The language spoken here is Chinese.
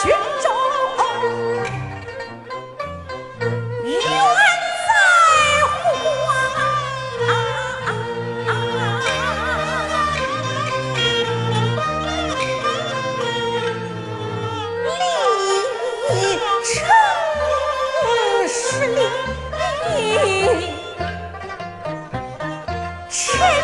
军中远在火啊城里